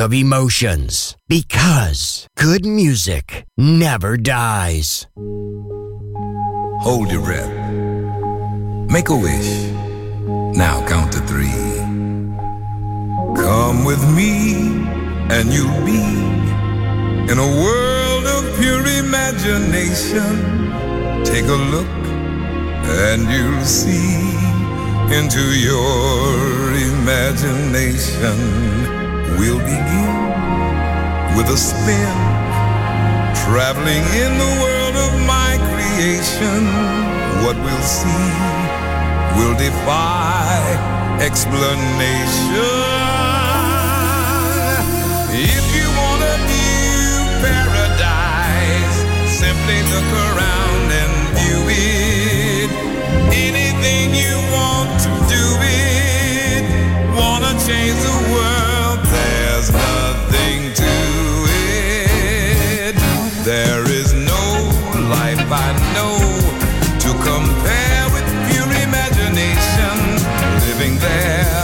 Of emotions. Because good music never dies. Hold your breath. Make a wish. Now count to three. Come with me, and you'll be in a world of pure imagination. Take a look, and you'll see into your imagination. We'll begin with a spin, traveling in the world of my creation. What we'll see will defy explanation. If you want a new paradise, simply look around and view it. Anything you want to do it. Wanna change the world? There is no life I know to compare with pure imagination. Living there,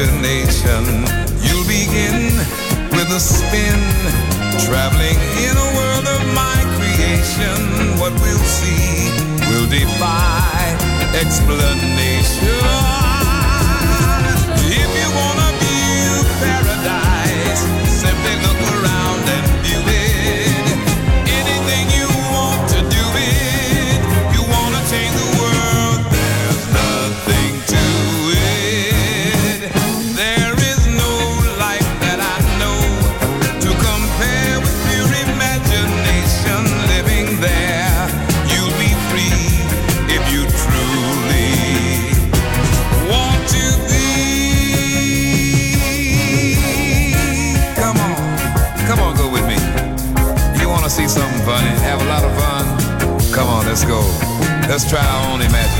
imagination. You'll begin with a spin, traveling in a world of my creation. What we'll see will defy explanation. Let's go. Let's try our own imagination.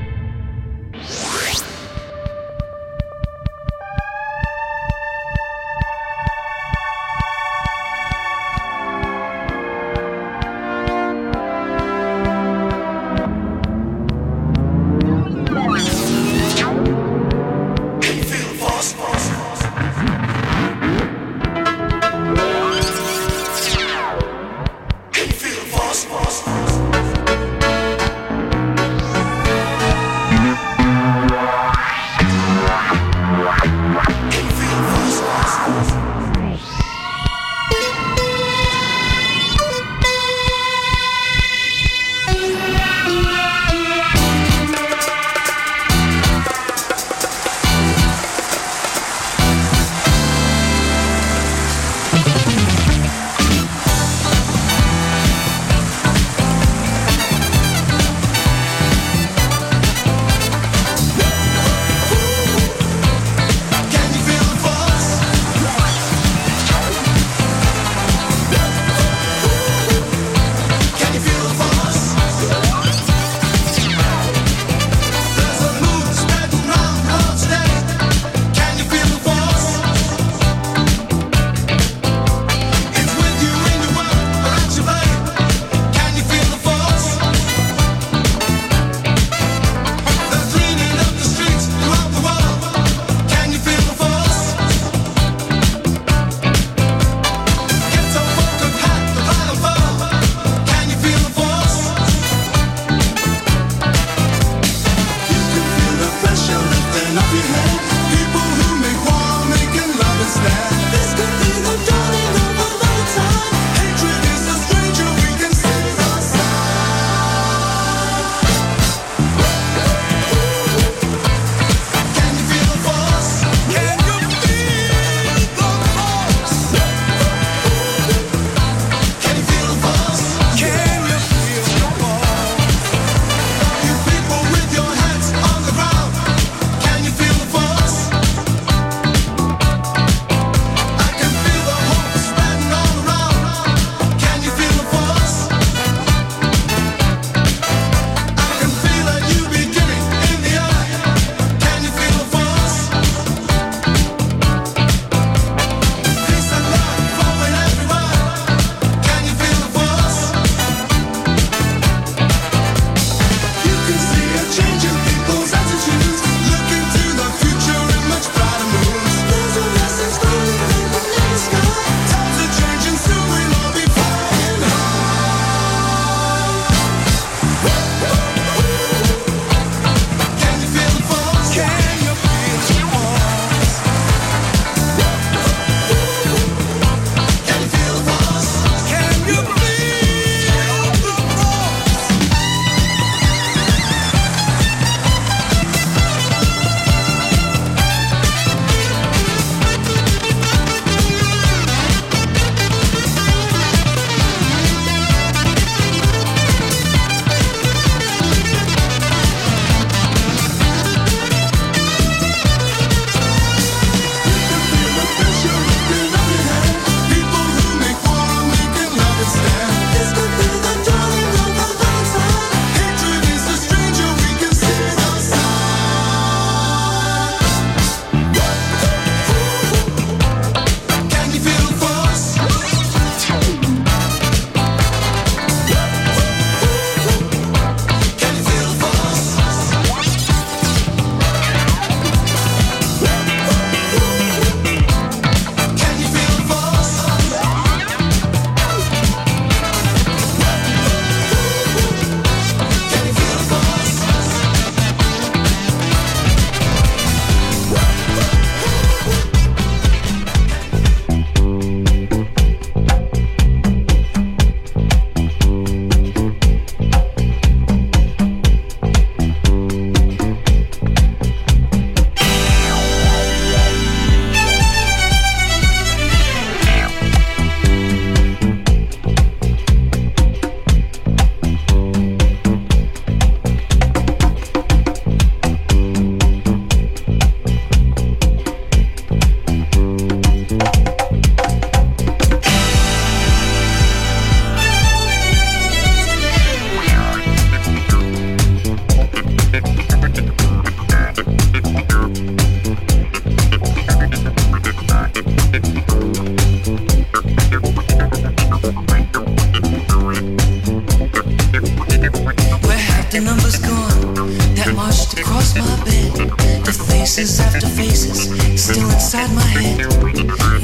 faces after faces still inside my head.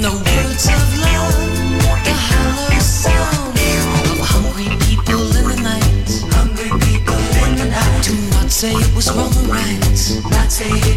No words of love, the hollow sound of hungry people in the night. Hungry people in the night. Do not say it was wrong or right. Not say it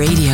Radio,